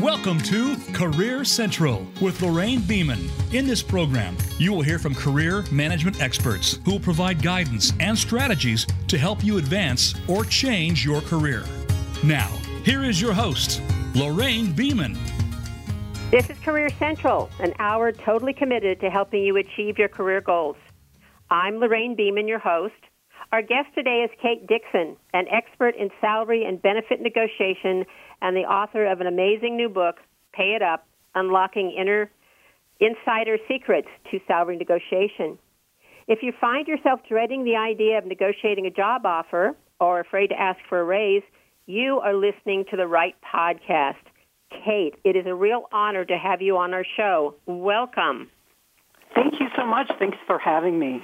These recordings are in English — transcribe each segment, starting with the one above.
Welcome to Career Central with Lorraine Beeman. In this program, you will hear from career management experts who will provide guidance and strategies to help you advance or change your career. Now, here is your host, Lorraine Beeman. This is Career Central, an hour totally committed to helping you achieve your career goals. I'm Lorraine Beeman, your host. Our guest today is Kate Dixon, an expert in salary and benefit negotiation and the author of an amazing new book, Pay It Up Unlocking Inner Insider Secrets to Salary Negotiation. If you find yourself dreading the idea of negotiating a job offer or afraid to ask for a raise, you are listening to the right podcast. Kate, it is a real honor to have you on our show. Welcome. Thank you so much. Thanks for having me.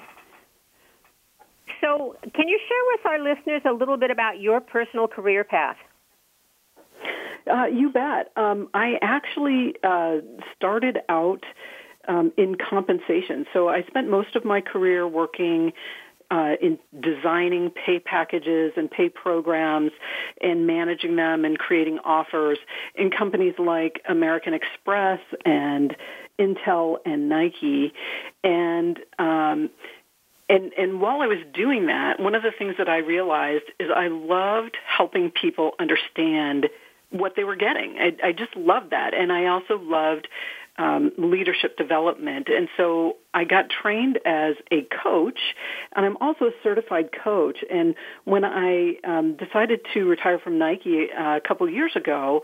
So, can you share with our listeners a little bit about your personal career path? Uh, you bet. Um, I actually uh, started out um, in compensation. So I spent most of my career working uh, in designing pay packages and pay programs and managing them and creating offers in companies like American Express and Intel and Nike. And um, and and while I was doing that, one of the things that I realized is I loved helping people understand what they were getting. I, I just loved that, and I also loved um, leadership development. And so I got trained as a coach, and I'm also a certified coach. And when I um, decided to retire from Nike uh, a couple of years ago,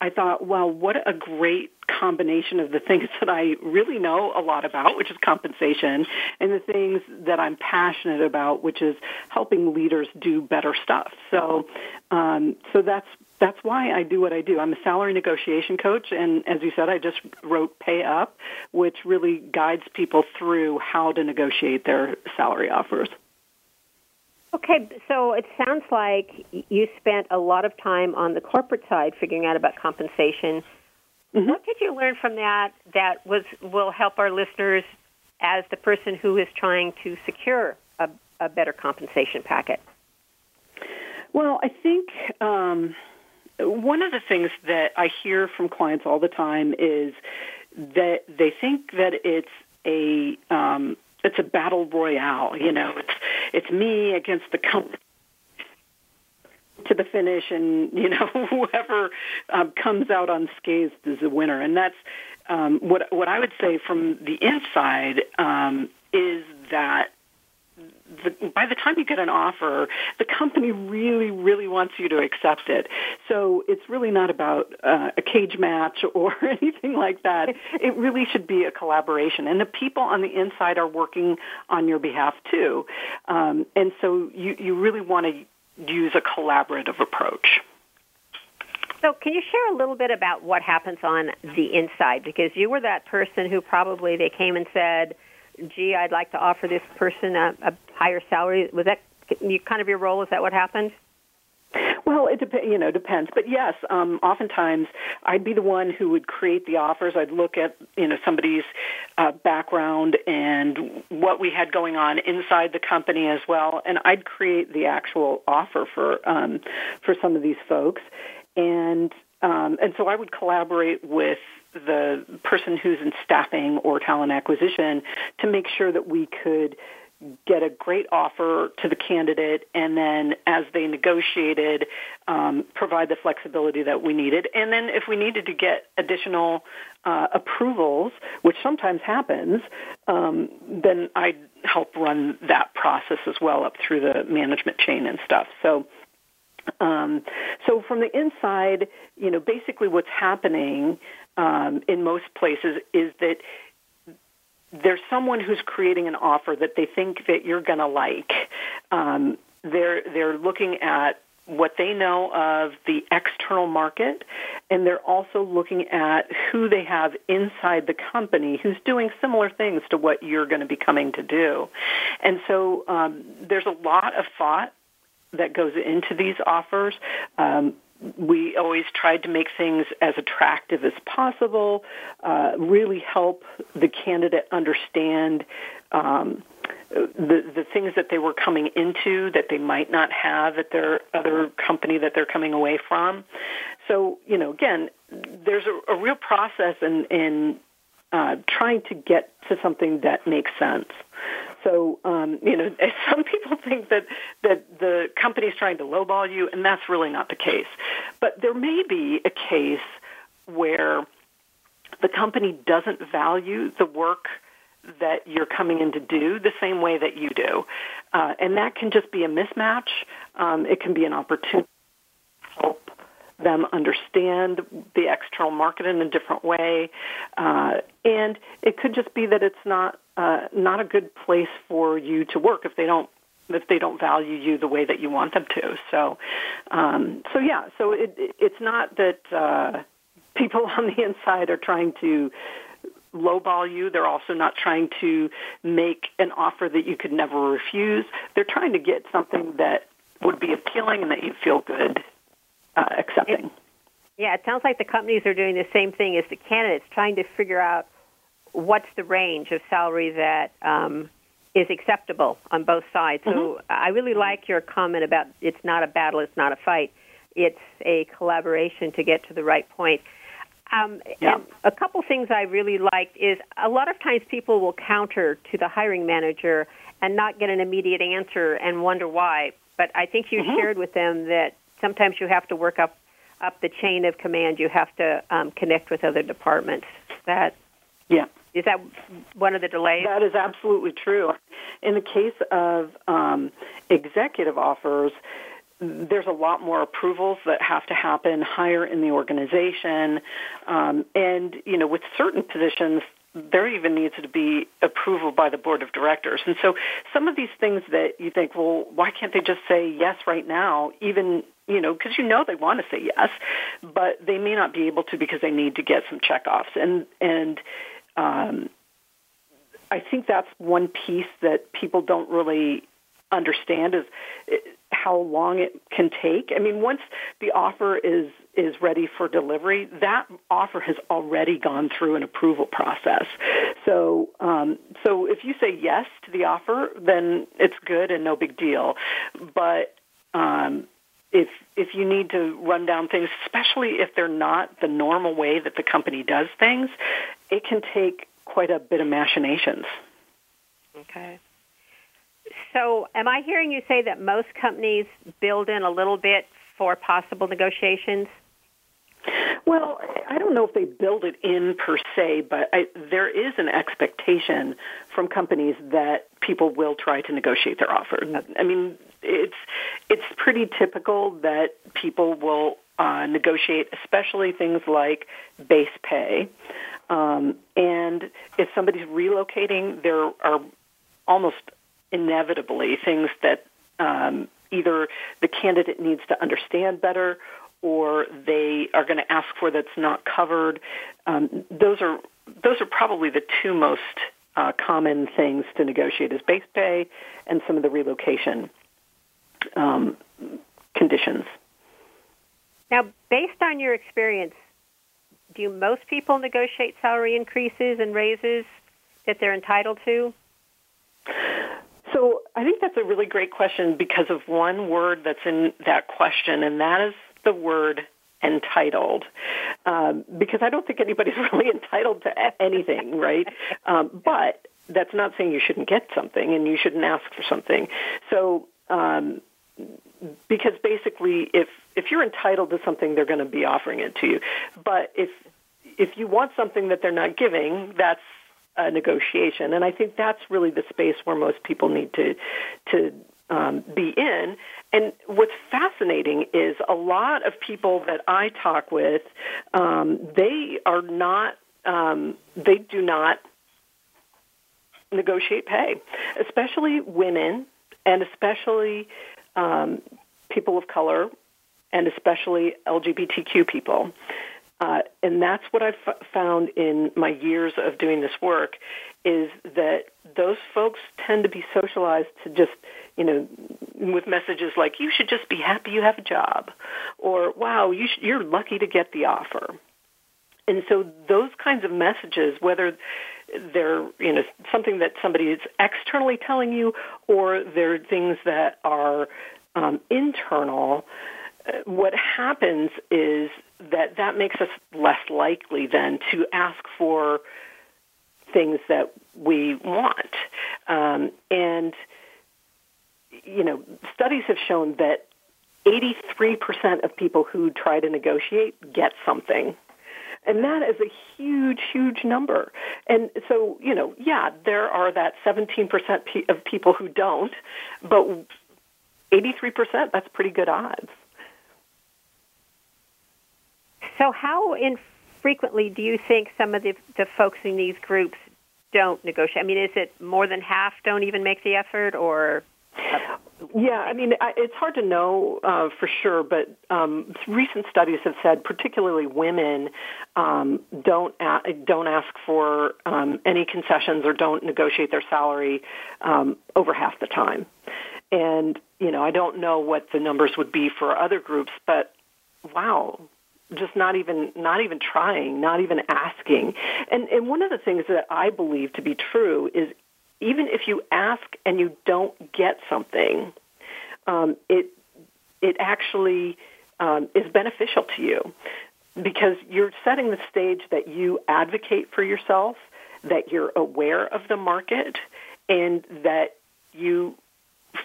I thought, well, what a great combination of the things that I really know a lot about, which is compensation, and the things that I'm passionate about, which is helping leaders do better stuff. So, um, so that's that's why I do what I do. I'm a salary negotiation coach, and as you said, I just wrote Pay Up, which really guides people through how to negotiate their salary offers. Okay, so it sounds like you spent a lot of time on the corporate side figuring out about compensation. Mm-hmm. What did you learn from that that was will help our listeners as the person who is trying to secure a, a better compensation packet? Well, I think um, one of the things that I hear from clients all the time is that they think that it's a um, it's a battle royale. You know, it's it's me against the company to the finish, and you know whoever um, comes out unscathed is the winner. And that's um, what what I would say from the inside um, is that the, by the time you get an offer, the company really, really wants you to accept it. So it's really not about uh, a cage match or anything like that. it really should be a collaboration, and the people on the inside are working on your behalf too. Um, and so you you really want to use a collaborative approach. So, can you share a little bit about what happens on the inside? Because you were that person who probably they came and said gee, I'd like to offer this person a, a higher salary. Was that kind of your role? Is that what happened? Well, it dep- you know depends, but yes, um, oftentimes I'd be the one who would create the offers. I'd look at you know somebody's uh, background and what we had going on inside the company as well, and I'd create the actual offer for um, for some of these folks, and um, and so I would collaborate with the person who's in staffing or talent acquisition to make sure that we could get a great offer to the candidate and then as they negotiated um, provide the flexibility that we needed. And then if we needed to get additional uh, approvals which sometimes happens um, then i'd help run that process as well up through the management chain and stuff. So um, so from the inside, you know, basically what's happening um, in most places is that there's someone who's creating an offer that they think that you're going to like. Um, they're they're looking at what they know of the external market, and they're also looking at who they have inside the company who's doing similar things to what you're going to be coming to do. And so um, there's a lot of thought that goes into these offers. Um, we always tried to make things as attractive as possible, uh, really help the candidate understand um, the the things that they were coming into that they might not have at their other company that they're coming away from. So you know, again, there's a, a real process in, in uh, trying to get to something that makes sense. So, um, you know, some people think that, that the company is trying to lowball you, and that's really not the case. But there may be a case where the company doesn't value the work that you're coming in to do the same way that you do. Uh, and that can just be a mismatch. Um, it can be an opportunity to help them understand the external market in a different way. Uh, and it could just be that it's not uh, not a good place for you to work if they don't if they don't value you the way that you want them to. So, um, so yeah. So it, it's not that uh, people on the inside are trying to lowball you. They're also not trying to make an offer that you could never refuse. They're trying to get something that would be appealing and that you feel good uh, accepting. It, yeah, it sounds like the companies are doing the same thing as the candidates, trying to figure out what's the range of salary that um, is acceptable on both sides. Mm-hmm. So I really like your comment about it's not a battle, it's not a fight. It's a collaboration to get to the right point. Um, yeah. And a couple things I really liked is a lot of times people will counter to the hiring manager and not get an immediate answer and wonder why. But I think you mm-hmm. shared with them that sometimes you have to work up up the chain of command. You have to um, connect with other departments. That yeah. Is that one of the delays? That is absolutely true. In the case of um, executive offers, there's a lot more approvals that have to happen higher in the organization, um, and you know, with certain positions, there even needs to be approval by the board of directors. And so, some of these things that you think, well, why can't they just say yes right now? Even you know, because you know they want to say yes, but they may not be able to because they need to get some checkoffs. And and um, I think that's one piece that people don't really understand is how long it can take. I mean, once the offer is is ready for delivery, that offer has already gone through an approval process. So, um, so if you say yes to the offer, then it's good and no big deal. But um, if if you need to run down things, especially if they're not the normal way that the company does things, it can take quite a bit of machinations. Okay. So, am I hearing you say that most companies build in a little bit for possible negotiations? Well, I don't know if they build it in per se, but I, there is an expectation from companies that people will try to negotiate their offer. I mean, it's it's pretty typical that people will uh, negotiate, especially things like base pay. Um, and if somebody's relocating, there are almost inevitably things that um, either the candidate needs to understand better or they are going to ask for that's not covered. Um, those are those are probably the two most uh, common things to negotiate: is base pay and some of the relocation um, conditions. Now, based on your experience, do most people negotiate salary increases and raises that they're entitled to? So I think that's a really great question because of one word that's in that question, and that is the word entitled. Um, because I don't think anybody's really entitled to anything, right? Um, but that's not saying you shouldn't get something and you shouldn't ask for something. So, um, because basically, if if you're entitled to something, they're going to be offering it to you. But if if you want something that they're not giving, that's a negotiation. And I think that's really the space where most people need to to um, be in. And what's fascinating is a lot of people that I talk with, um, they are not, um, they do not negotiate pay, especially women and especially um, people of color and especially LGBTQ people. Uh, and that's what I've f- found in my years of doing this work is that those folks tend to be socialized to just, you know, with messages like, you should just be happy you have a job, or wow, you sh- you're lucky to get the offer. And so those kinds of messages, whether they're you know something that somebody is externally telling you, or they're things that are um, internal, uh, what happens is that that makes us less likely then to ask for things that we want. Um, and, you know, studies have shown that 83% of people who try to negotiate get something. And that is a huge, huge number. And so, you know, yeah, there are that 17% of people who don't, but 83%, that's pretty good odds. So, how infrequently do you think some of the, the folks in these groups don't negotiate? I mean, is it more than half don't even make the effort, or? Yeah, I mean, it's hard to know uh, for sure, but um, recent studies have said, particularly women, um, don't a- don't ask for um, any concessions or don't negotiate their salary um, over half the time. And you know, I don't know what the numbers would be for other groups, but wow, just not even not even trying, not even asking. And and one of the things that I believe to be true is even if you ask and you don't get something, um, it it actually um, is beneficial to you because you're setting the stage that you advocate for yourself, that you're aware of the market, and that you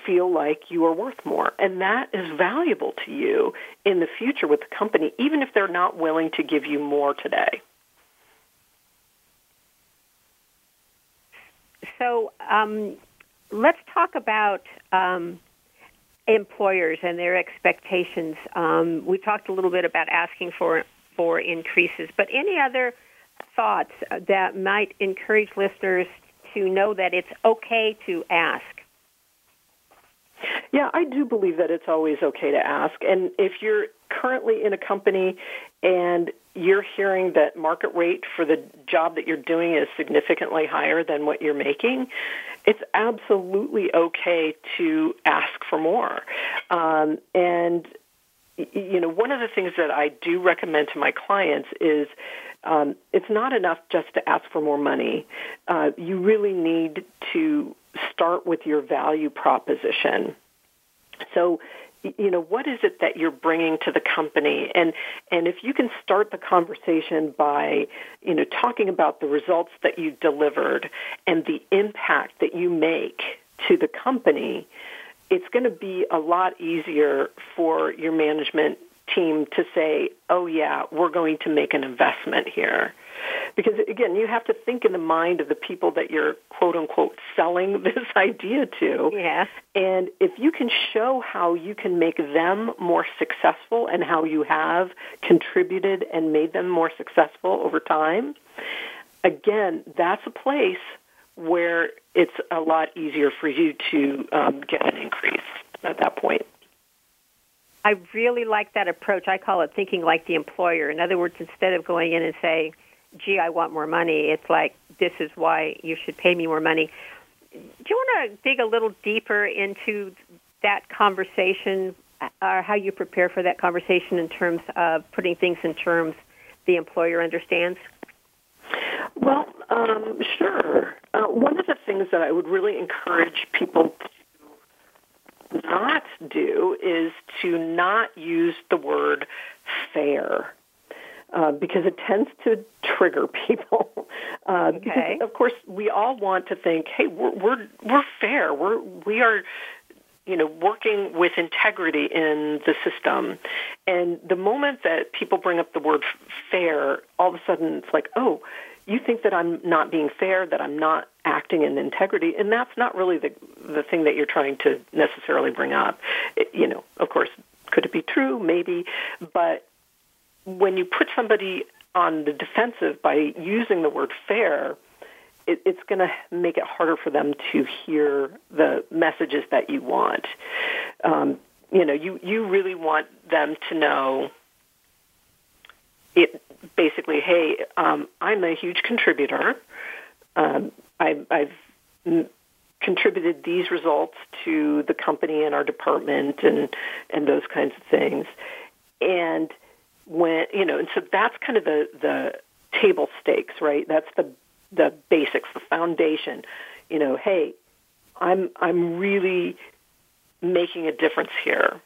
feel like you are worth more. And that is valuable to you in the future with the company, even if they're not willing to give you more today. So um, let's talk about um, employers and their expectations. Um, we talked a little bit about asking for for increases, but any other thoughts that might encourage listeners to know that it's okay to ask? Yeah, I do believe that it's always okay to ask. And if you're currently in a company and you're hearing that market rate for the job that you're doing is significantly higher than what you're making, it's absolutely okay to ask for more. Um, and you know, one of the things that I do recommend to my clients is um, it's not enough just to ask for more money. Uh, you really need to start with your value proposition. So, you know, what is it that you're bringing to the company? And and if you can start the conversation by, you know, talking about the results that you delivered and the impact that you make to the company, it's going to be a lot easier for your management team to say, "Oh yeah, we're going to make an investment here." Because again, you have to think in the mind of the people that you're quote unquote selling this idea to. Yeah. And if you can show how you can make them more successful and how you have contributed and made them more successful over time, again, that's a place where it's a lot easier for you to um, get an increase at that point. I really like that approach. I call it thinking like the employer. In other words, instead of going in and saying, gee, I want more money, it's like, this is why you should pay me more money. Do you want to dig a little deeper into that conversation, or uh, how you prepare for that conversation in terms of putting things in terms the employer understands? Well, um, sure. Uh, one of the things that I would really encourage people to not do is to not use the word fair. Uh, because it tends to trigger people. Uh, okay. Because of course we all want to think, hey, we're we're, we're fair. We're we are you know, working with integrity in the system. And the moment that people bring up the word fair, all of a sudden it's like, oh, you think that I'm not being fair, that I'm not acting in integrity, and that's not really the the thing that you're trying to necessarily bring up. It, you know, of course, could it be true? Maybe, but when you put somebody on the defensive by using the word fair, it, it's going to make it harder for them to hear the messages that you want. Um, you know, you you really want them to know it basically, hey, um, I'm a huge contributor. Um, I, I've contributed these results to the company and our department and and those kinds of things. And when you know, and so that's kind of the the table stakes, right? That's the the basics, the foundation. You know, hey, I'm I'm really making a difference here.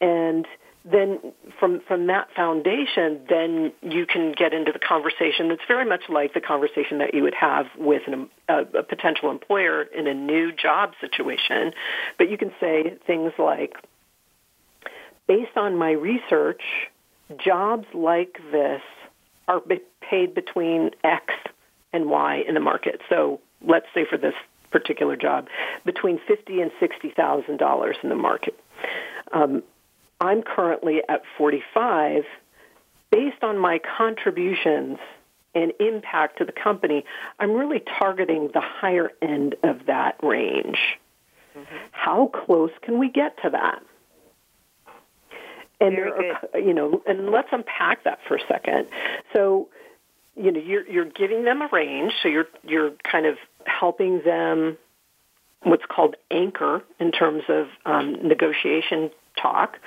And then from from that foundation, then you can get into the conversation that's very much like the conversation that you would have with an, a, a potential employer in a new job situation. But you can say things like, based on my research, jobs like this are paid between X and Y in the market. So let's say for this particular job, between fifty and sixty thousand dollars in the market. Um, I'm currently at 45 based on my contributions and impact to the company, I'm really targeting the higher end of that range. Mm-hmm. How close can we get to that? And there are, you know, and let's unpack that for a second. So, you know, you're you're giving them a range, so you're you're kind of helping them what's called anchor in terms of um, negotiation talk.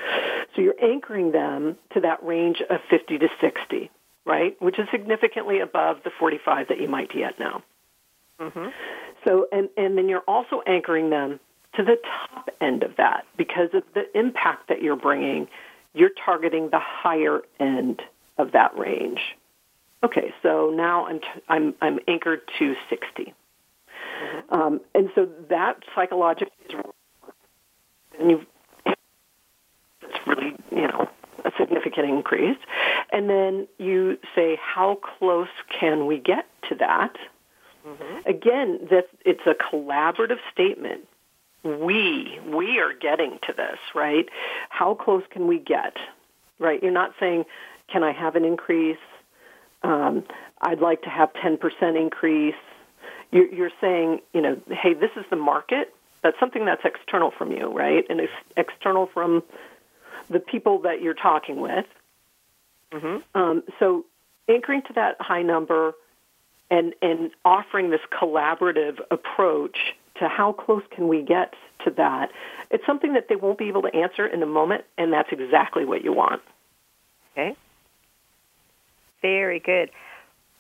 So you're anchoring them to that range of 50 to 60, right? Which is significantly above the 45 that you might be at now. Mm-hmm. So, and, and then you're also anchoring them to the top end of that because of the impact that you're bringing. You're targeting the higher end of that range. Okay, so now I'm, t- I'm, I'm anchored to 60. Mm-hmm. Um, and so that psychologically is and you it's really, you know, a significant increase. And then you say, how close can we get to that? Mm-hmm. Again, that it's a collaborative statement. We, we are getting to this, right? How close can we get? Right? You're not saying, can I have an increase? Um, I'd like to have 10% increase. You're, you're saying, you know, hey, this is the market. That's something that's external from you, right? And it's external from the people that you're talking with. Mm-hmm. Um, so anchoring to that high number and, and offering this collaborative approach to how close can we get to that, it's something that they won't be able to answer in the moment, and that's exactly what you want. Okay. Very good.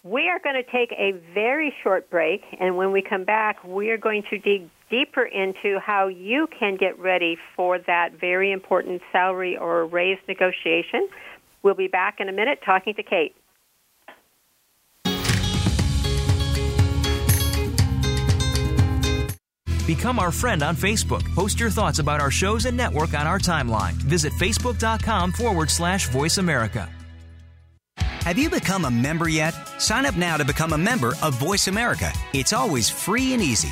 We are going to take a very short break, and when we come back, we are going to dig deeper into how you can get ready for that very important salary or raise negotiation. We'll be back in a minute talking to Kate. Become our friend on Facebook. Post your thoughts about our shows and network on our timeline. Visit facebook.com forward slash voice America. Have you become a member yet? Sign up now to become a member of Voice America. It's always free and easy.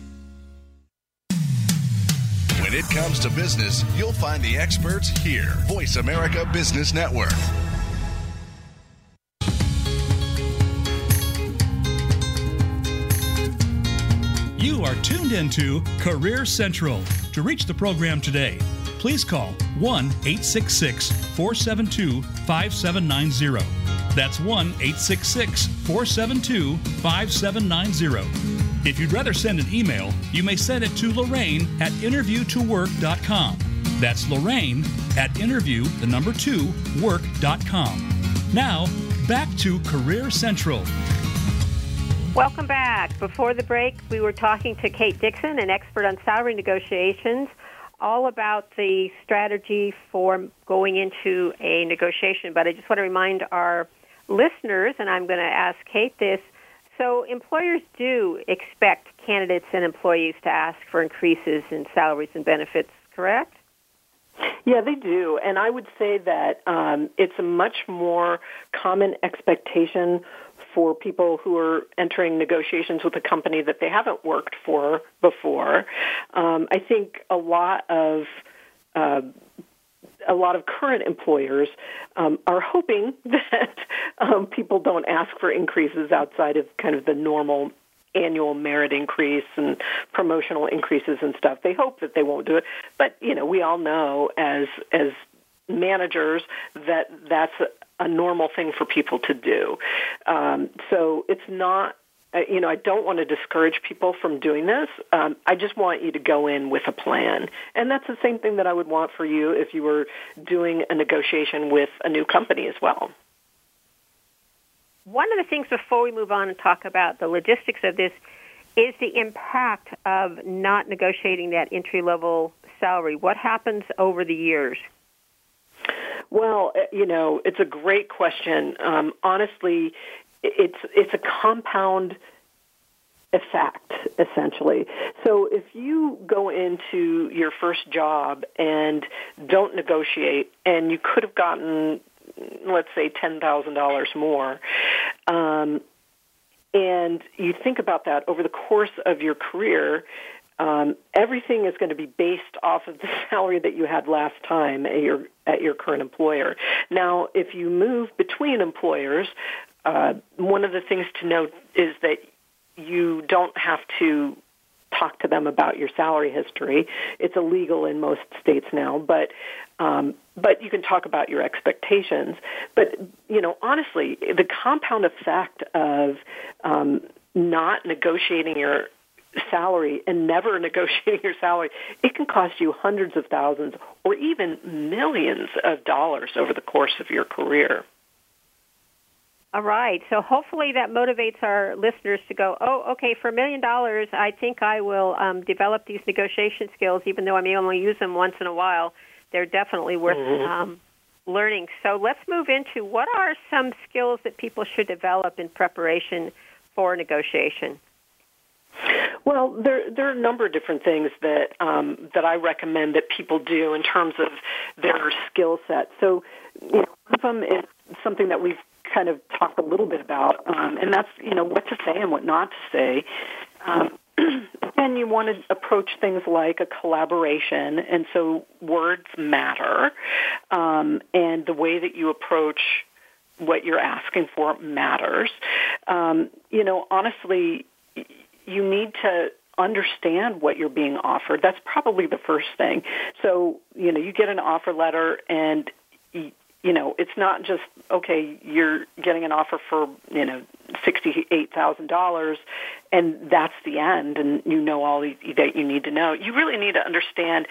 When it comes to business, you'll find the experts here. Voice America Business Network. You are tuned into Career Central. To reach the program today, please call 1 866 472 5790. That's 1 866 472 5790. If you'd rather send an email, you may send it to Lorraine at interviewtowork.com. That's Lorraine at interview, the number two, work.com. Now, back to Career Central. Welcome back. Before the break, we were talking to Kate Dixon, an expert on salary negotiations, all about the strategy for going into a negotiation. But I just want to remind our listeners, and I'm going to ask Kate this. So, employers do expect candidates and employees to ask for increases in salaries and benefits, correct? Yeah, they do. And I would say that um, it's a much more common expectation for people who are entering negotiations with a company that they haven't worked for before. Um, I think a lot of uh, a lot of current employers um, are hoping that um, people don't ask for increases outside of kind of the normal annual merit increase and promotional increases and stuff. They hope that they won't do it, but you know we all know as as managers that that's a normal thing for people to do. Um, so it's not you know, I don't want to discourage people from doing this. Um, I just want you to go in with a plan. And that's the same thing that I would want for you if you were doing a negotiation with a new company as well. One of the things before we move on and talk about the logistics of this is the impact of not negotiating that entry level salary. What happens over the years? Well, uh, you know, it's a great question. Um, honestly, it's it's a compound effect essentially. So if you go into your first job and don't negotiate, and you could have gotten, let's say, ten thousand dollars more. Um, and you think about that over the course of your career, um, everything is going to be based off of the salary that you had last time at your at your current employer. Now, if you move between employers, uh, one of the things to note is that you don't have to talk to them about your salary history. It's illegal in most states now, but um, but you can talk about your expectations. But you know, honestly, the compound effect of um, not negotiating your salary and never negotiating your salary, it can cost you hundreds of thousands or even millions of dollars over the course of your career. All right. So hopefully that motivates our listeners to go, oh, okay, for a million dollars, I think I will um, develop these negotiation skills, even though I may only use them once in a while. They're definitely worth mm-hmm. um, learning. So let's move into what are some skills that people should develop in preparation for negotiation? Well, there there are a number of different things that um, that I recommend that people do in terms of their skill set. So, you know, one of them is something that we've kind of talked a little bit about, um, and that's you know what to say and what not to say. Um, and you want to approach things like a collaboration, and so words matter, um, and the way that you approach what you're asking for matters. Um, you know, honestly, you need to understand what you're being offered. That's probably the first thing. So, you know, you get an offer letter and you know, it's not just okay. You're getting an offer for you know sixty-eight thousand dollars, and that's the end, and you know all that you need to know. You really need to understand.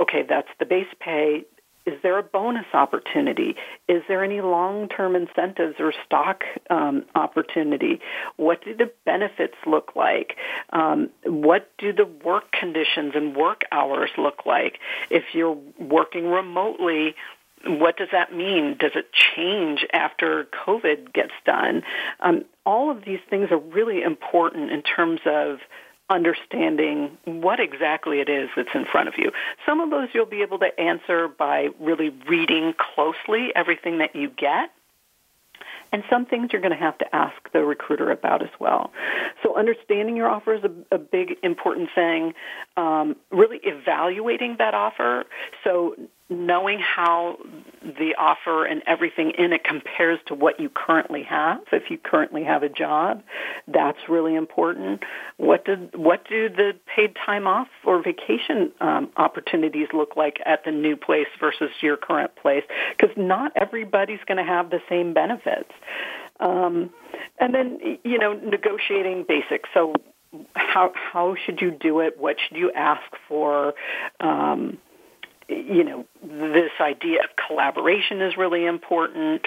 Okay, that's the base pay. Is there a bonus opportunity? Is there any long-term incentives or stock um, opportunity? What do the benefits look like? Um, what do the work conditions and work hours look like? If you're working remotely, what does that mean? Does it change after COVID gets done? Um, all of these things are really important in terms of understanding what exactly it is that's in front of you. Some of those you'll be able to answer by really reading closely everything that you get. And some things you're going to have to ask the recruiter about as well. So understanding your offer is a, a big important thing. Um, really evaluating that offer. So knowing how the offer and everything in it compares to what you currently have. If you currently have a job, that's really important. What do what do the paid time off or vacation um, opportunities look like at the new place versus your current place? Because not everybody's going to have the same benefits. Um, and then you know negotiating basics. So how how should you do it? What should you ask for? Um, you know, this idea of collaboration is really important.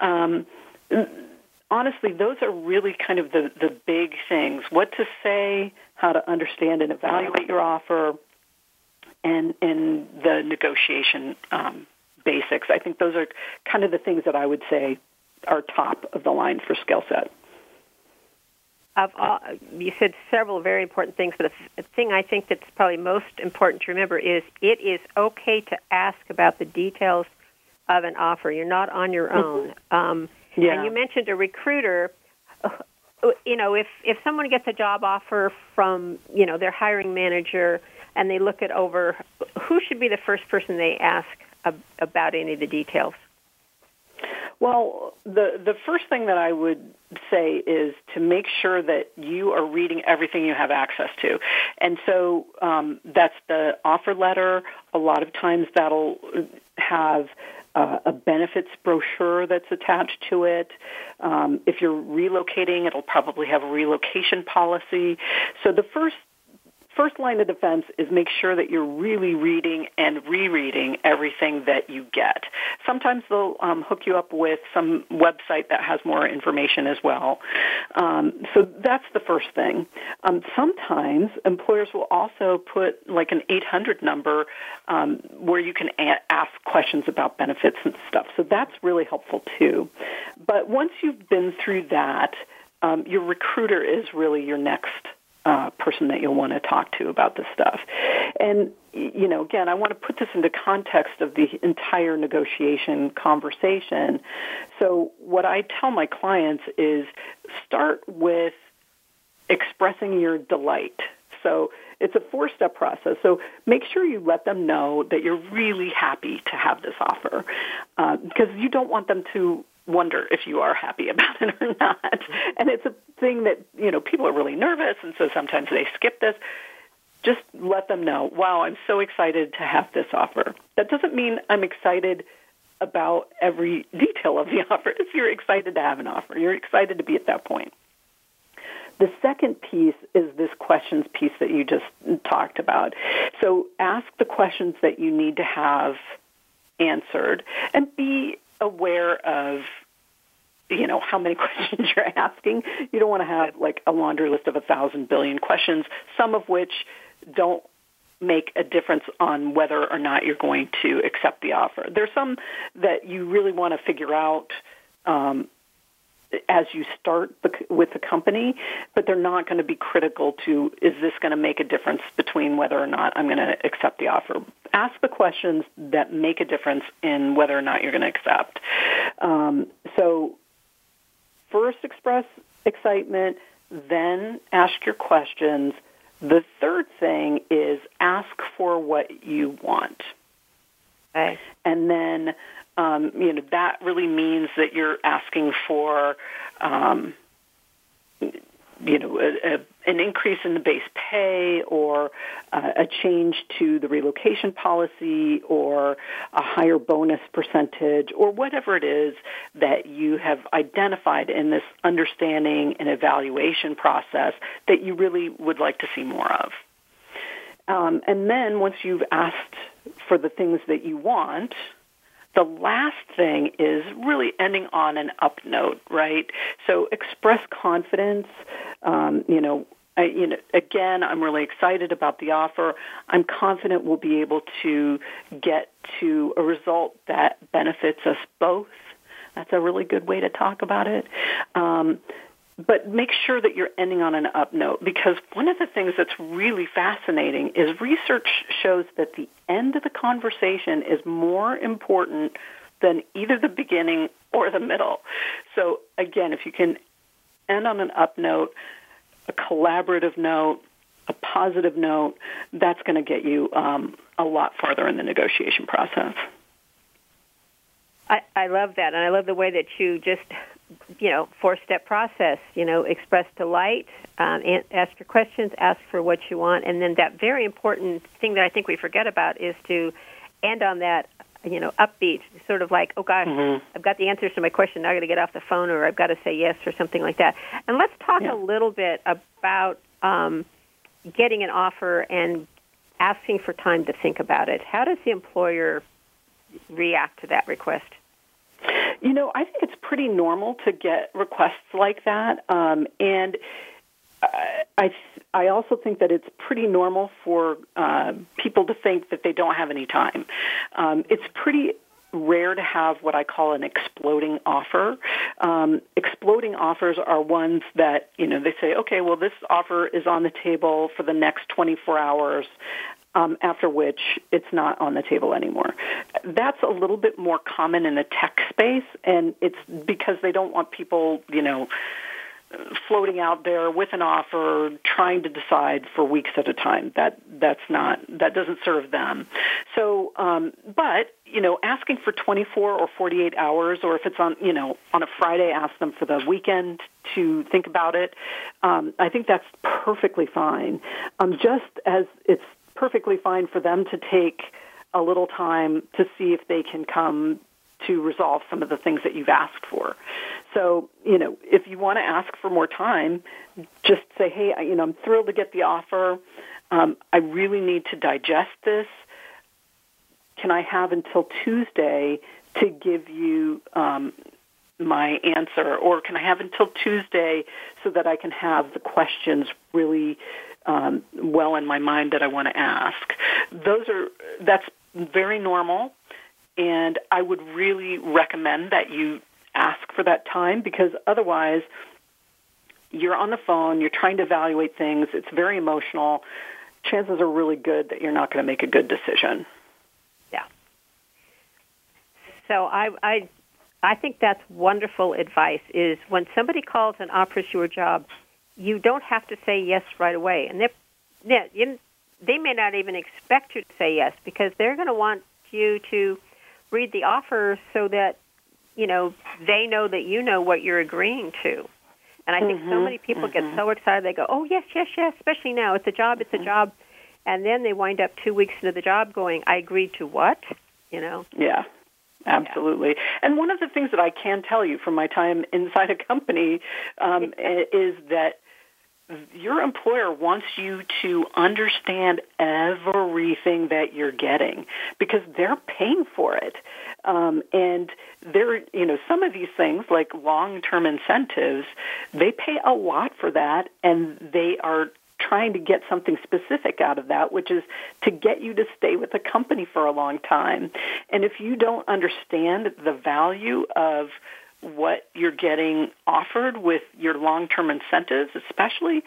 Um, honestly, those are really kind of the, the big things. What to say, how to understand and evaluate your offer, and, and the negotiation um, basics. I think those are kind of the things that I would say are top of the line for skill set. Of all, you said several very important things, but the thing I think that's probably most important to remember is it is okay to ask about the details of an offer. You're not on your mm-hmm. own. Um, yeah. And you mentioned a recruiter. You know, if if someone gets a job offer from you know their hiring manager and they look it over, who should be the first person they ask ab- about any of the details? Well, the the first thing that I would say is to make sure that you are reading everything you have access to, and so um, that's the offer letter. A lot of times that'll have uh, a benefits brochure that's attached to it. Um, if you're relocating, it'll probably have a relocation policy. So the first first line of defense is make sure that you're really reading and rereading everything that you get. Sometimes they'll um, hook you up with some website that has more information as well. Um, so that's the first thing. Um, sometimes employers will also put like an 800 number um, where you can a- ask questions about benefits and stuff. So that's really helpful too. But once you've been through that, um, your recruiter is really your next uh, person that you'll want to talk to about this stuff. And, you know, again, I want to put this into context of the entire negotiation conversation. So, what I tell my clients is start with expressing your delight. So, it's a four step process. So make sure you let them know that you're really happy to have this offer uh, because you don't want them to wonder if you are happy about it or not. And it's a thing that, you know, people are really nervous and so sometimes they skip this. Just let them know, wow, I'm so excited to have this offer. That doesn't mean I'm excited about every detail of the offer. If you're excited to have an offer, you're excited to be at that point. The second piece is this questions piece that you just talked about. So ask the questions that you need to have answered and be aware of you know how many questions you're asking. You don't want to have like a laundry list of a thousand billion questions, some of which don't make a difference on whether or not you're going to accept the offer. There's some that you really want to figure out um, as you start with the company, but they're not going to be critical to is this going to make a difference between whether or not I'm going to accept the offer. Ask the questions that make a difference in whether or not you're going to accept. Um, so, first express excitement, then ask your questions. The third thing is ask for what you want. Okay. And then um, you know that really means that you're asking for um, you know a, a, an increase in the base pay or uh, a change to the relocation policy or a higher bonus percentage or whatever it is that you have identified in this understanding and evaluation process that you really would like to see more of. Um, and then once you've asked for the things that you want, the last thing is really ending on an up note, right? So express confidence. Um, you know, I, you know, again, I'm really excited about the offer. I'm confident we'll be able to get to a result that benefits us both. That's a really good way to talk about it. Um, but make sure that you're ending on an up note because one of the things that's really fascinating is research shows that the end of the conversation is more important than either the beginning or the middle. So again, if you can end on an up note, a collaborative note, a positive note, that's going to get you um, a lot farther in the negotiation process. I, I love that, and I love the way that you just you know, four-step process. You know, express delight, um, ask your questions, ask for what you want, and then that very important thing that I think we forget about is to end on that, you know, upbeat, sort of like, oh gosh, mm-hmm. I've got the answers to my question. Now I got to get off the phone, or I've got to say yes, or something like that. And let's talk yeah. a little bit about um, getting an offer and asking for time to think about it. How does the employer react to that request? You know, I think it's pretty normal to get requests like that, um, and I I also think that it's pretty normal for uh, people to think that they don't have any time. Um, it's pretty rare to have what I call an exploding offer. Um, exploding offers are ones that, you know, they say, okay, well, this offer is on the table for the next 24 hours. Um, after which it's not on the table anymore. That's a little bit more common in the tech space, and it's because they don't want people, you know, floating out there with an offer, trying to decide for weeks at a time. That that's not that doesn't serve them. So, um, but you know, asking for 24 or 48 hours, or if it's on you know on a Friday, ask them for the weekend to think about it. Um, I think that's perfectly fine. Um, just as it's perfectly fine for them to take a little time to see if they can come to resolve some of the things that you've asked for. So, you know, if you want to ask for more time, just say, hey, you know, I'm thrilled to get the offer. Um, I really need to digest this. Can I have until Tuesday to give you um, my answer, or can I have until Tuesday so that I can have the questions really um, well in my mind that I want to ask? Those are that's very normal, and I would really recommend that you ask for that time because otherwise you're on the phone, you're trying to evaluate things, it's very emotional. Chances are really good that you're not going to make a good decision. Yeah. So I I I think that's wonderful advice is when somebody calls and offers you a job, you don't have to say yes right away. And they they may not even expect you to say yes because they're going to want you to read the offer so that you know, they know that you know what you're agreeing to. And I think mm-hmm, so many people mm-hmm. get so excited they go, "Oh yes, yes, yes!" Especially now, it's a job, it's a mm-hmm. job, and then they wind up two weeks into the job going, "I agreed to what?" You know? Yeah, absolutely. And one of the things that I can tell you from my time inside a company um, is that your employer wants you to understand everything that you're getting because they're paying for it. Um, and there, you know, some of these things like long-term incentives, they pay a lot for that, and they are trying to get something specific out of that, which is to get you to stay with the company for a long time. And if you don't understand the value of what you're getting offered with your long-term incentives, especially,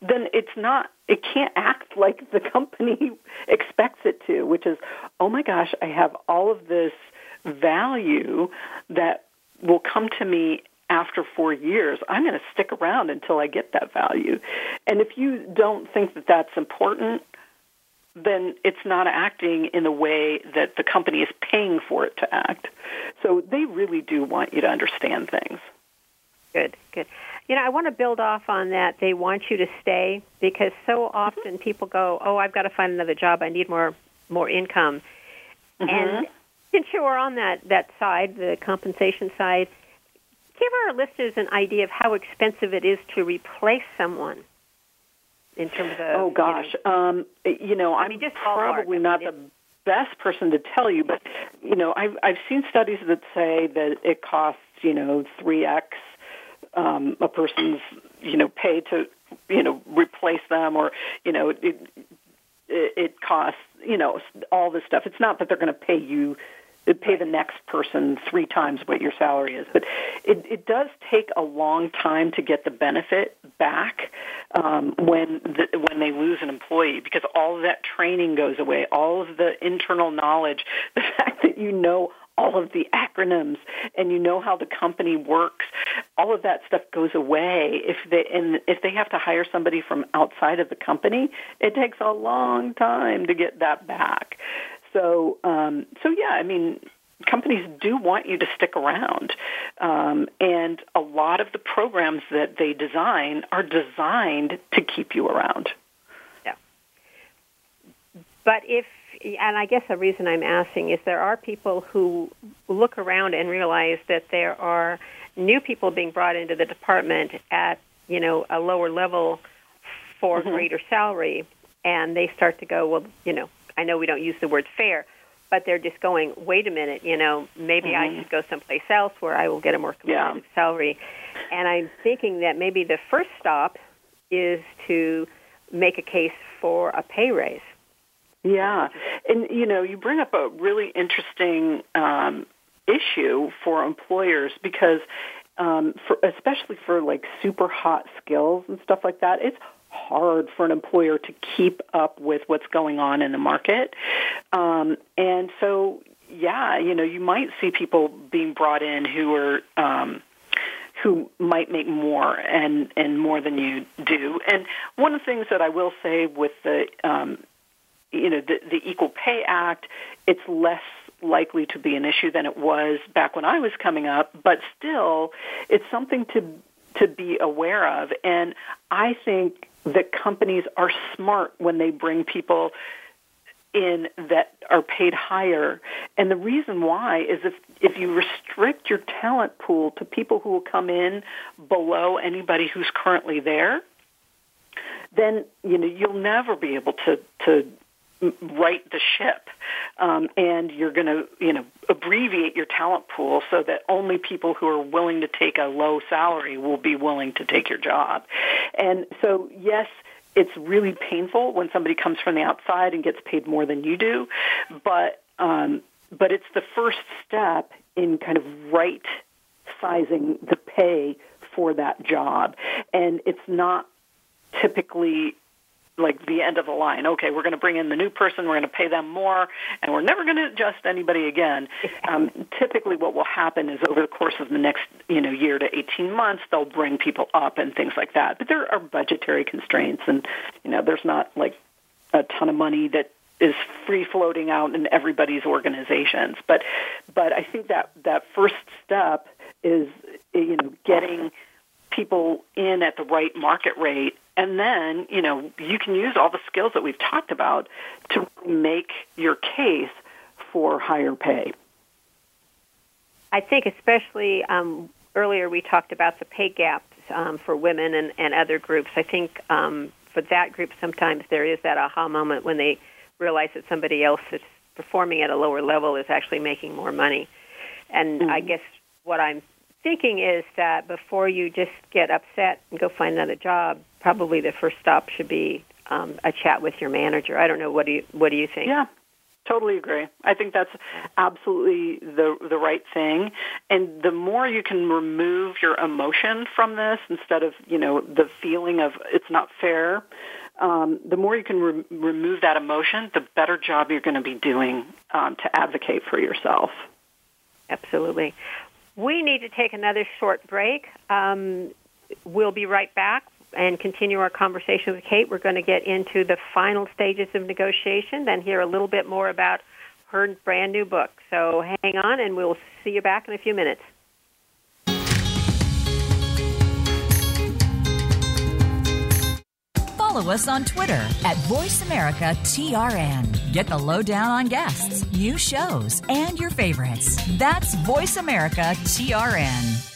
then it's not it can't act like the company expects it to, which is, oh my gosh, I have all of this value that will come to me after four years. I'm going to stick around until I get that value. And if you don't think that that's important, then it's not acting in the way that the company is paying for it to act. So they really do want you to understand things. Good, good. You know, I want to build off on that. They want you to stay because so often mm-hmm. people go, "Oh, I've got to find another job. I need more more income." Mm-hmm. And since you are on that that side, the compensation side, give our listeners an idea of how expensive it is to replace someone in terms of. Oh gosh, you know, um, you know I'm I mean, probably not the best person to tell you, but you know I've I've seen studies that say that it costs you know three x um, a person's you know pay to you know replace them, or you know it, it, it costs you know all this stuff. It's not that they're going to pay you pay the next person three times what your salary is. But it, it does take a long time to get the benefit back um, when the, when they lose an employee because all of that training goes away, all of the internal knowledge, the fact that you know all of the acronyms and you know how the company works all of that stuff goes away. If they and if they have to hire somebody from outside of the company it takes a long time to get that back. So, um, so yeah, I mean, companies do want you to stick around, um, and a lot of the programs that they design are designed to keep you around. Yeah. But if and I guess the reason I'm asking is there are people who look around and realize that there are new people being brought into the department at you know a lower level for mm-hmm. greater salary, and they start to go, well, you know, I know we don't use the word fair, but they're just going, wait a minute, you know, maybe mm-hmm. I should go someplace else where I will get a more competitive yeah. salary. And I'm thinking that maybe the first stop is to make a case for a pay raise. Yeah, and you know, you bring up a really interesting um, issue for employers because, um, for especially for like super hot skills and stuff like that, it's hard for an employer to keep up with what's going on in the market. Um, and so, yeah, you know, you might see people being brought in who are um, who might make more and and more than you do. And one of the things that I will say with the um, you know the, the Equal Pay Act, it's less likely to be an issue than it was back when I was coming up, but still, it's something to to be aware of. And I think that companies are smart when they bring people in that are paid higher. And the reason why is if if you restrict your talent pool to people who will come in below anybody who's currently there, then you know you'll never be able to to right the ship, um, and you're going to you know abbreviate your talent pool so that only people who are willing to take a low salary will be willing to take your job. And so yes, it's really painful when somebody comes from the outside and gets paid more than you do, but um, but it's the first step in kind of right sizing the pay for that job, and it's not typically like the end of the line. Okay, we're going to bring in the new person, we're going to pay them more, and we're never going to adjust anybody again. Um, typically, what will happen is over the course of the next you know year to 18 months, they'll bring people up and things like that. But there are budgetary constraints, and you know there's not like a ton of money that is free floating out in everybody's organizations. But but I think that that first step is you know getting people in at the right market rate and then, you know, you can use all the skills that we've talked about to make your case for higher pay. I think, especially um, earlier, we talked about the pay gaps um, for women and, and other groups. I think um, for that group, sometimes there is that aha moment when they realize that somebody else that's performing at a lower level is actually making more money. And mm-hmm. I guess what I'm thinking is that before you just get upset and go find another job, probably the first stop should be um, a chat with your manager. I don't know. What do you What do you think? Yeah, totally agree. I think that's absolutely the the right thing. And the more you can remove your emotion from this, instead of you know the feeling of it's not fair. Um, the more you can re- remove that emotion, the better job you're going to be doing um, to advocate for yourself. Absolutely. We need to take another short break. Um, we'll be right back and continue our conversation with Kate. We're going to get into the final stages of negotiation, then hear a little bit more about her brand new book. So hang on, and we'll see you back in a few minutes. Follow us on Twitter at VoiceAmericaTRN. Get the lowdown on guests, new shows, and your favorites. That's VoiceAmericaTRN.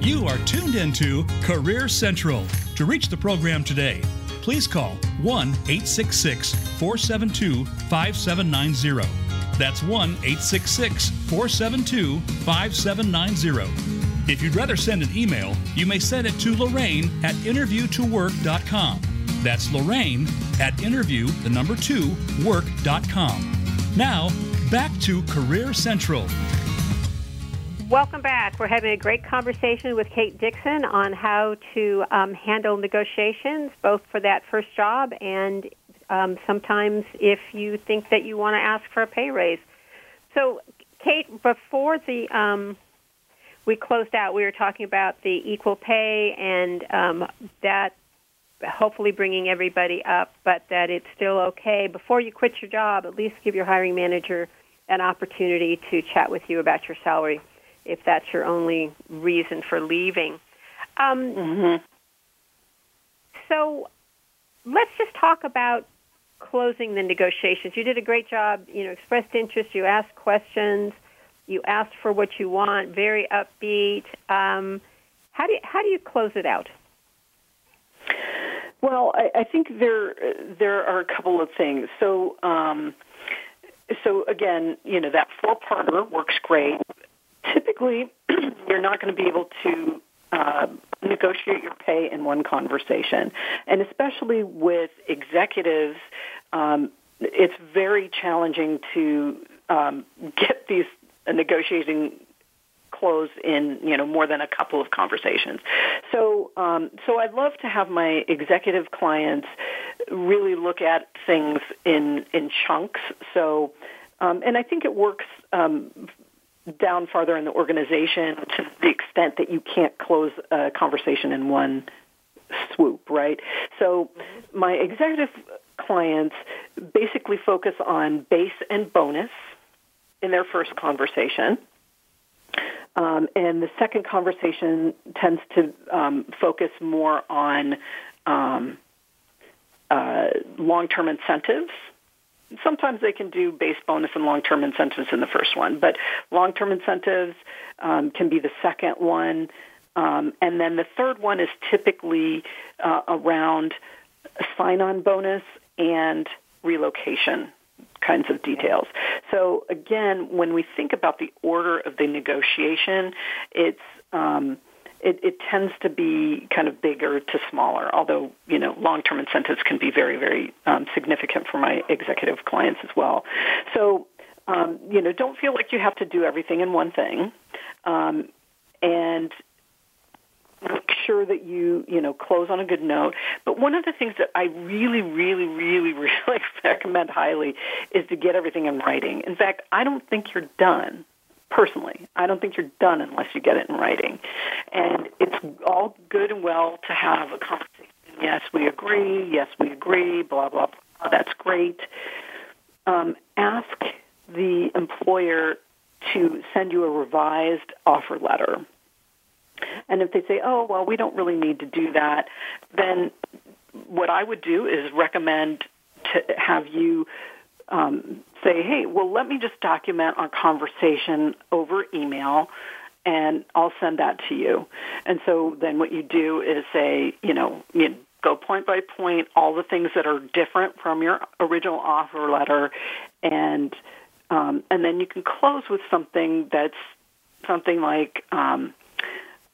You are tuned into Career Central. To reach the program today, please call 1 866 472 5790. That's 1 866 472 5790. If you'd rather send an email, you may send it to Lorraine at interviewtowork.com. That's Lorraine at interview, the number two, work.com. Now, back to Career Central. Welcome back. We're having a great conversation with Kate Dixon on how to um, handle negotiations, both for that first job and um, sometimes if you think that you want to ask for a pay raise. So, Kate, before the um, we closed out, we were talking about the equal pay and um, that hopefully bringing everybody up, but that it's still okay. Before you quit your job, at least give your hiring manager an opportunity to chat with you about your salary if that's your only reason for leaving. Um, mm-hmm. So let's just talk about closing the negotiations. You did a great job. You know, expressed interest. You asked questions. You asked for what you want. Very upbeat. Um, how do you, how do you close it out? Well, I, I think there there are a couple of things. So, um, so again, you know that four parter works great typically you're not going to be able to uh, negotiate your pay in one conversation. And especially with executives, um, it's very challenging to um, get these uh, negotiating close in you know more than a couple of conversations. So um, so I'd love to have my executive clients really look at things in in chunks. So um, and I think it works um, down farther in the organization to the extent that you can't close a conversation in one swoop, right? So my executive clients basically focus on base and bonus in their first conversation. Um, and the second conversation tends to um, focus more on um, uh, long-term incentives sometimes they can do base bonus and long-term incentives in the first one, but long-term incentives um, can be the second one. Um, and then the third one is typically uh, around sign-on bonus and relocation kinds of details. So again, when we think about the order of the negotiation, it's um, it, it tends to be kind of bigger to smaller, although, you know, long-term incentives can be very, very um, significant for my executive clients as well. So, um, you know, don't feel like you have to do everything in one thing. Um, and make sure that you, you know, close on a good note. But one of the things that I really, really, really, really recommend highly is to get everything in writing. In fact, I don't think you're done personally. I don't think you're done unless you get it in writing. And it's all good and well to have a conversation. Yes, we agree. Yes, we agree. Blah, blah, blah. That's great. Um, ask the employer to send you a revised offer letter. And if they say, oh, well, we don't really need to do that, then what I would do is recommend to have you um, say, hey, well, let me just document our conversation over email and I'll send that to you. And so then what you do is say, you know, you go point by point, all the things that are different from your original offer letter, and um, and then you can close with something that's something like, um,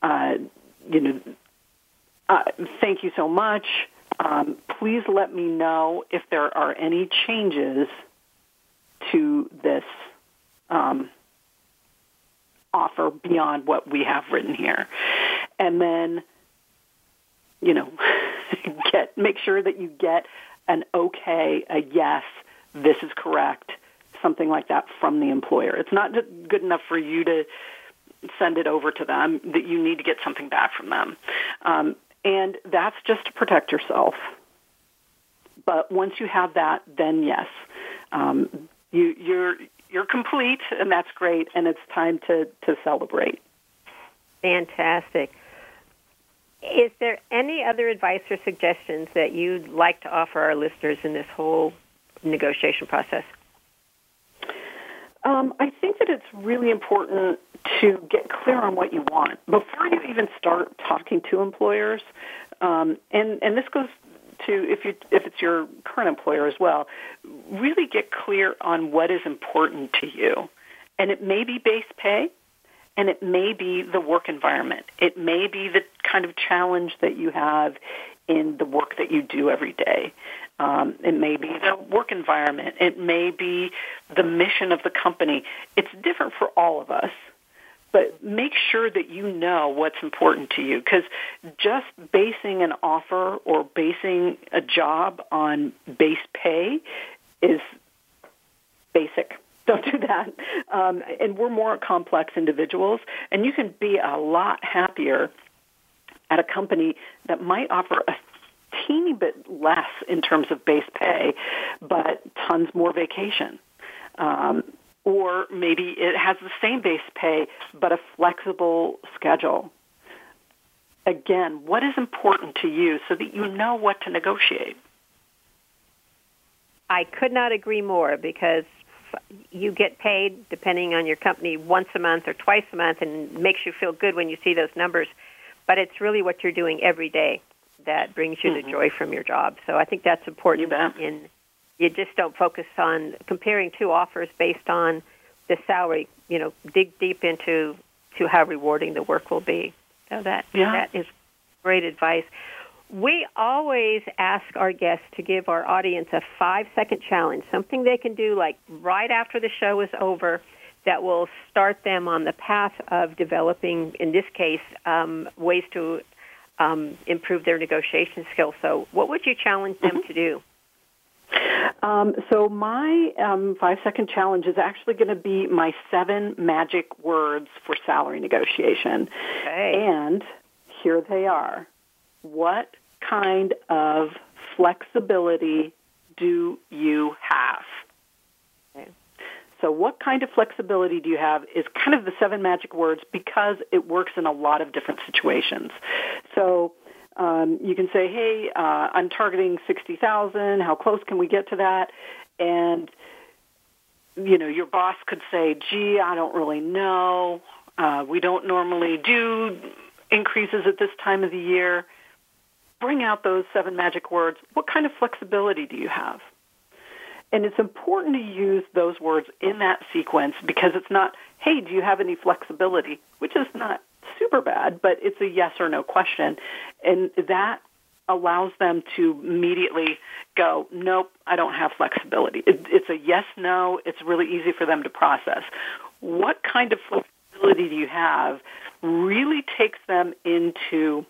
uh, you know, uh, thank you so much. Um, please let me know if there are any changes to this um, offer beyond what we have written here. And then, you know, get make sure that you get an okay, a yes, this is correct, something like that from the employer. It's not good enough for you to send it over to them that you need to get something back from them. Um, And that's just to protect yourself. But once you have that, then yes, um, you, you're you're complete, and that's great. And it's time to to celebrate. Fantastic. Is there any other advice or suggestions that you'd like to offer our listeners in this whole negotiation process? Um, I think that it's really important to get clear on what you want before you even start talking to employers. Um, and and this goes to if you if it's your current employer as well. Really get clear on what is important to you, and it may be base pay, and it may be the work environment. It may be the kind of challenge that you have in the work that you do every day. Um, it may be the work environment. It may be the mission of the company. It's different for all of us. But make sure that you know what's important to you because just basing an offer or basing a job on base pay is basic. Don't do that. Um, and we're more complex individuals, and you can be a lot happier at a company that might offer a teeny bit less in terms of base pay, but tons more vacation. Um, or maybe it has the same base pay, but a flexible schedule. Again, what is important to you so that you know what to negotiate? I could not agree more because you get paid depending on your company once a month or twice a month and makes you feel good when you see those numbers but it's really what you're doing every day that brings you mm-hmm. the joy from your job. So I think that's important. You in you just don't focus on comparing two offers based on the salary. You know, dig deep into to how rewarding the work will be. So that yeah. that is great advice. We always ask our guests to give our audience a five second challenge, something they can do like right after the show is over that will start them on the path of developing, in this case, um, ways to um, improve their negotiation skills. So, what would you challenge them mm-hmm. to do? Um, so my um, five second challenge is actually going to be my seven magic words for salary negotiation. Okay. And here they are. What kind of flexibility do you have? So, what kind of flexibility do you have is kind of the seven magic words because it works in a lot of different situations. So, um, you can say, "Hey, uh, I'm targeting sixty thousand. How close can we get to that?" And you know, your boss could say, "Gee, I don't really know. Uh, we don't normally do increases at this time of the year." Bring out those seven magic words. What kind of flexibility do you have? And it's important to use those words in that sequence because it's not, hey, do you have any flexibility? Which is not super bad, but it's a yes or no question. And that allows them to immediately go, nope, I don't have flexibility. It, it's a yes, no. It's really easy for them to process. What kind of flexibility do you have really takes them into,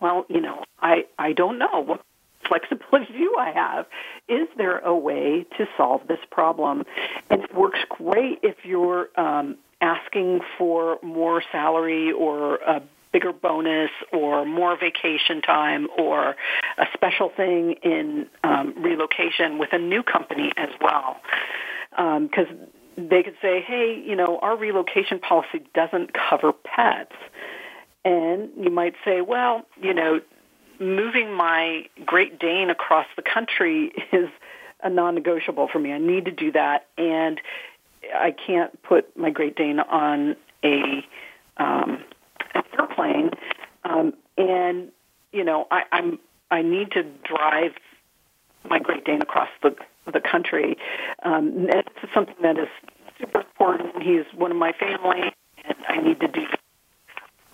well, you know, I, I don't know. What flexibility do I have? Is there a way to solve this problem? And it works great if you're um, asking for more salary or a bigger bonus or more vacation time or a special thing in um, relocation with a new company as well. Because um, they could say, hey, you know, our relocation policy doesn't cover pets. And you might say, well, you know, moving my Great Dane across the country is a non-negotiable for me. I need to do that, and I can't put my Great Dane on a um, an airplane. Um, and you know, I, I'm I need to drive my Great Dane across the the country. Um, it's something that is super important. He's one of my family, and I need to do.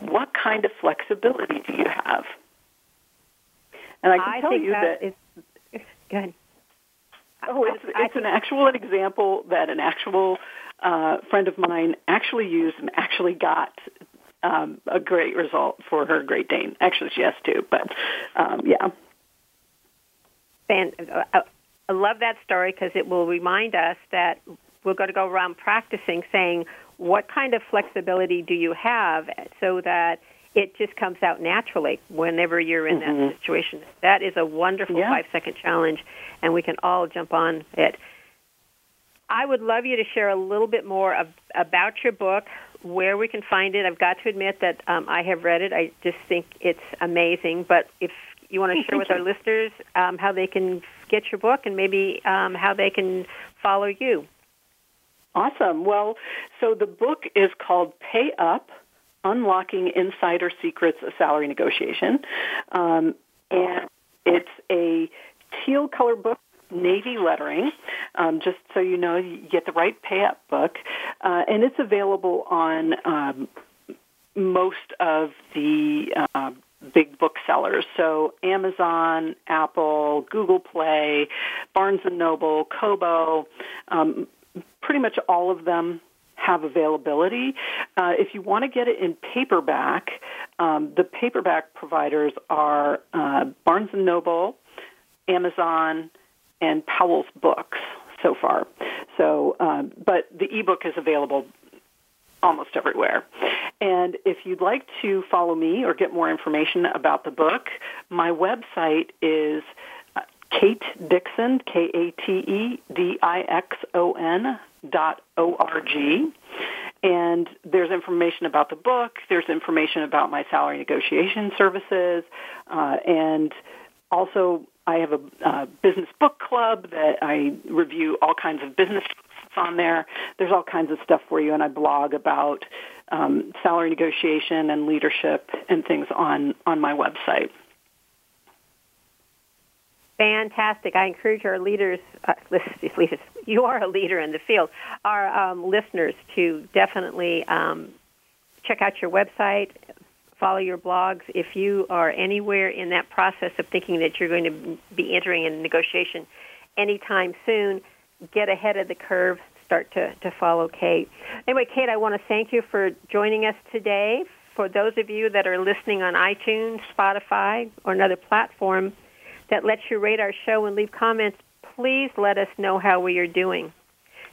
What kind of flexibility do you have? And I can I tell you that, that is good. Oh, it's it's an actual an example that an actual uh, friend of mine actually used and actually got um, a great result for her Great Dane. Actually, she has two, but um, yeah. And uh, I love that story because it will remind us that we're going to go around practicing saying, what kind of flexibility do you have so that it just comes out naturally whenever you're in mm-hmm. that situation. That is a wonderful yeah. five second challenge, and we can all jump on it. I would love you to share a little bit more of, about your book, where we can find it. I've got to admit that um, I have read it. I just think it's amazing. But if you want to share with our listeners um, how they can get your book and maybe um, how they can follow you. Awesome. Well, so the book is called Pay Up Unlocking Insider Secrets of Salary Negotiation. Um, and it's a teal color book navy lettering, um, just so you know you get the right pay up book. Uh, and it's available on um, most of the uh, big booksellers. So Amazon, Apple, Google Play, Barnes and Noble, Kobo, um, pretty much all of them have availability. Uh, if you want to get it in paperback, um, the paperback providers are uh, Barnes and Noble, Amazon, and Powell's Books so far. So, um, but the ebook is available almost everywhere. And if you'd like to follow me or get more information about the book, my website is uh, Kate Dixon, K A T E D I X O N dot O R G. And there's information about the book, there's information about my salary negotiation services, uh, and also I have a uh, business book club that I review all kinds of business on there. There's all kinds of stuff for you, and I blog about um, salary negotiation and leadership and things on on my website. Fantastic! I encourage our leaders, uh, leaders, you are a leader in the field, our um, listeners to definitely um, check out your website, follow your blogs. If you are anywhere in that process of thinking that you're going to be entering a negotiation anytime soon, get ahead of the curve, start to, to follow Kate. Anyway, Kate, I want to thank you for joining us today. For those of you that are listening on iTunes, Spotify, or another platform that lets you rate our show and leave comments, please let us know how we are doing.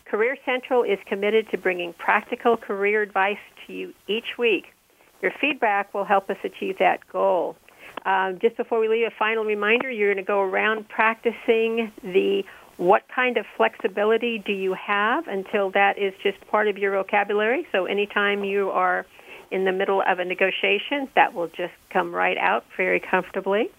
Career Central is committed to bringing practical career advice to you each week. Your feedback will help us achieve that goal. Um, just before we leave, a final reminder you're going to go around practicing the what kind of flexibility do you have until that is just part of your vocabulary. So anytime you are in the middle of a negotiation, that will just come right out very comfortably.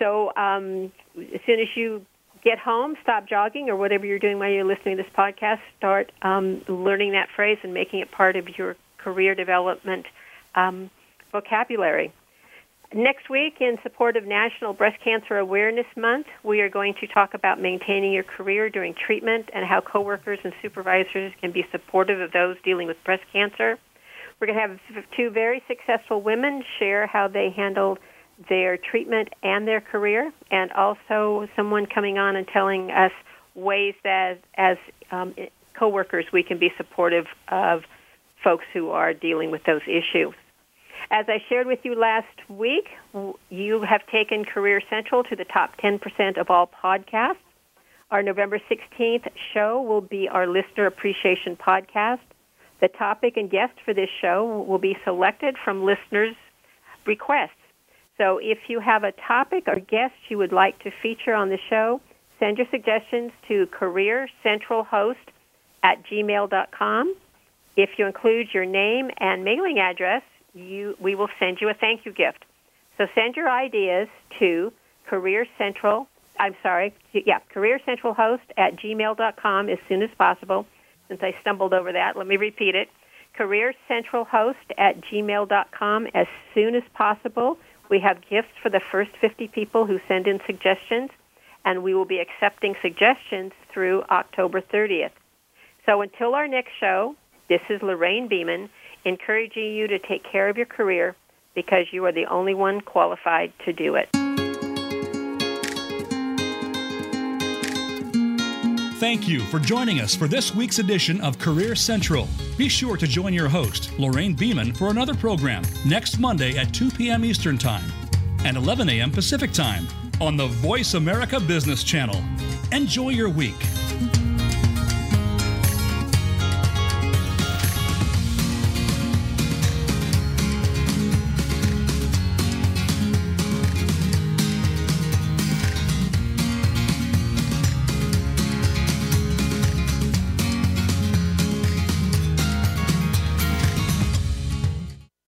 So um, as soon as you get home, stop jogging or whatever you're doing while you're listening to this podcast, start um, learning that phrase and making it part of your career development um, vocabulary. Next week, in support of National Breast Cancer Awareness Month, we are going to talk about maintaining your career during treatment and how coworkers and supervisors can be supportive of those dealing with breast cancer. We're going to have two very successful women share how they handled their treatment and their career, and also someone coming on and telling us ways that, as um, coworkers, we can be supportive of folks who are dealing with those issues. As I shared with you last week, you have taken Career Central to the top 10% of all podcasts. Our November 16th show will be our Listener Appreciation Podcast. The topic and guest for this show will be selected from listeners' requests. So if you have a topic or guest you would like to feature on the show, send your suggestions to careercentralhost at gmail.com. If you include your name and mailing address, you we will send you a thank you gift. So send your ideas to Career Central. I'm sorry, yeah, CareerCentralHost at gmail.com as soon as possible. Since I stumbled over that, let me repeat it. CareerCentralHost at gmail.com as soon as possible. We have gifts for the first 50 people who send in suggestions, and we will be accepting suggestions through October 30th. So until our next show, this is Lorraine Beeman encouraging you to take care of your career because you are the only one qualified to do it. Thank you for joining us for this week's edition of Career Central. Be sure to join your host, Lorraine Beeman, for another program next Monday at 2 p.m. Eastern Time and 11 a.m. Pacific Time on the Voice America Business Channel. Enjoy your week.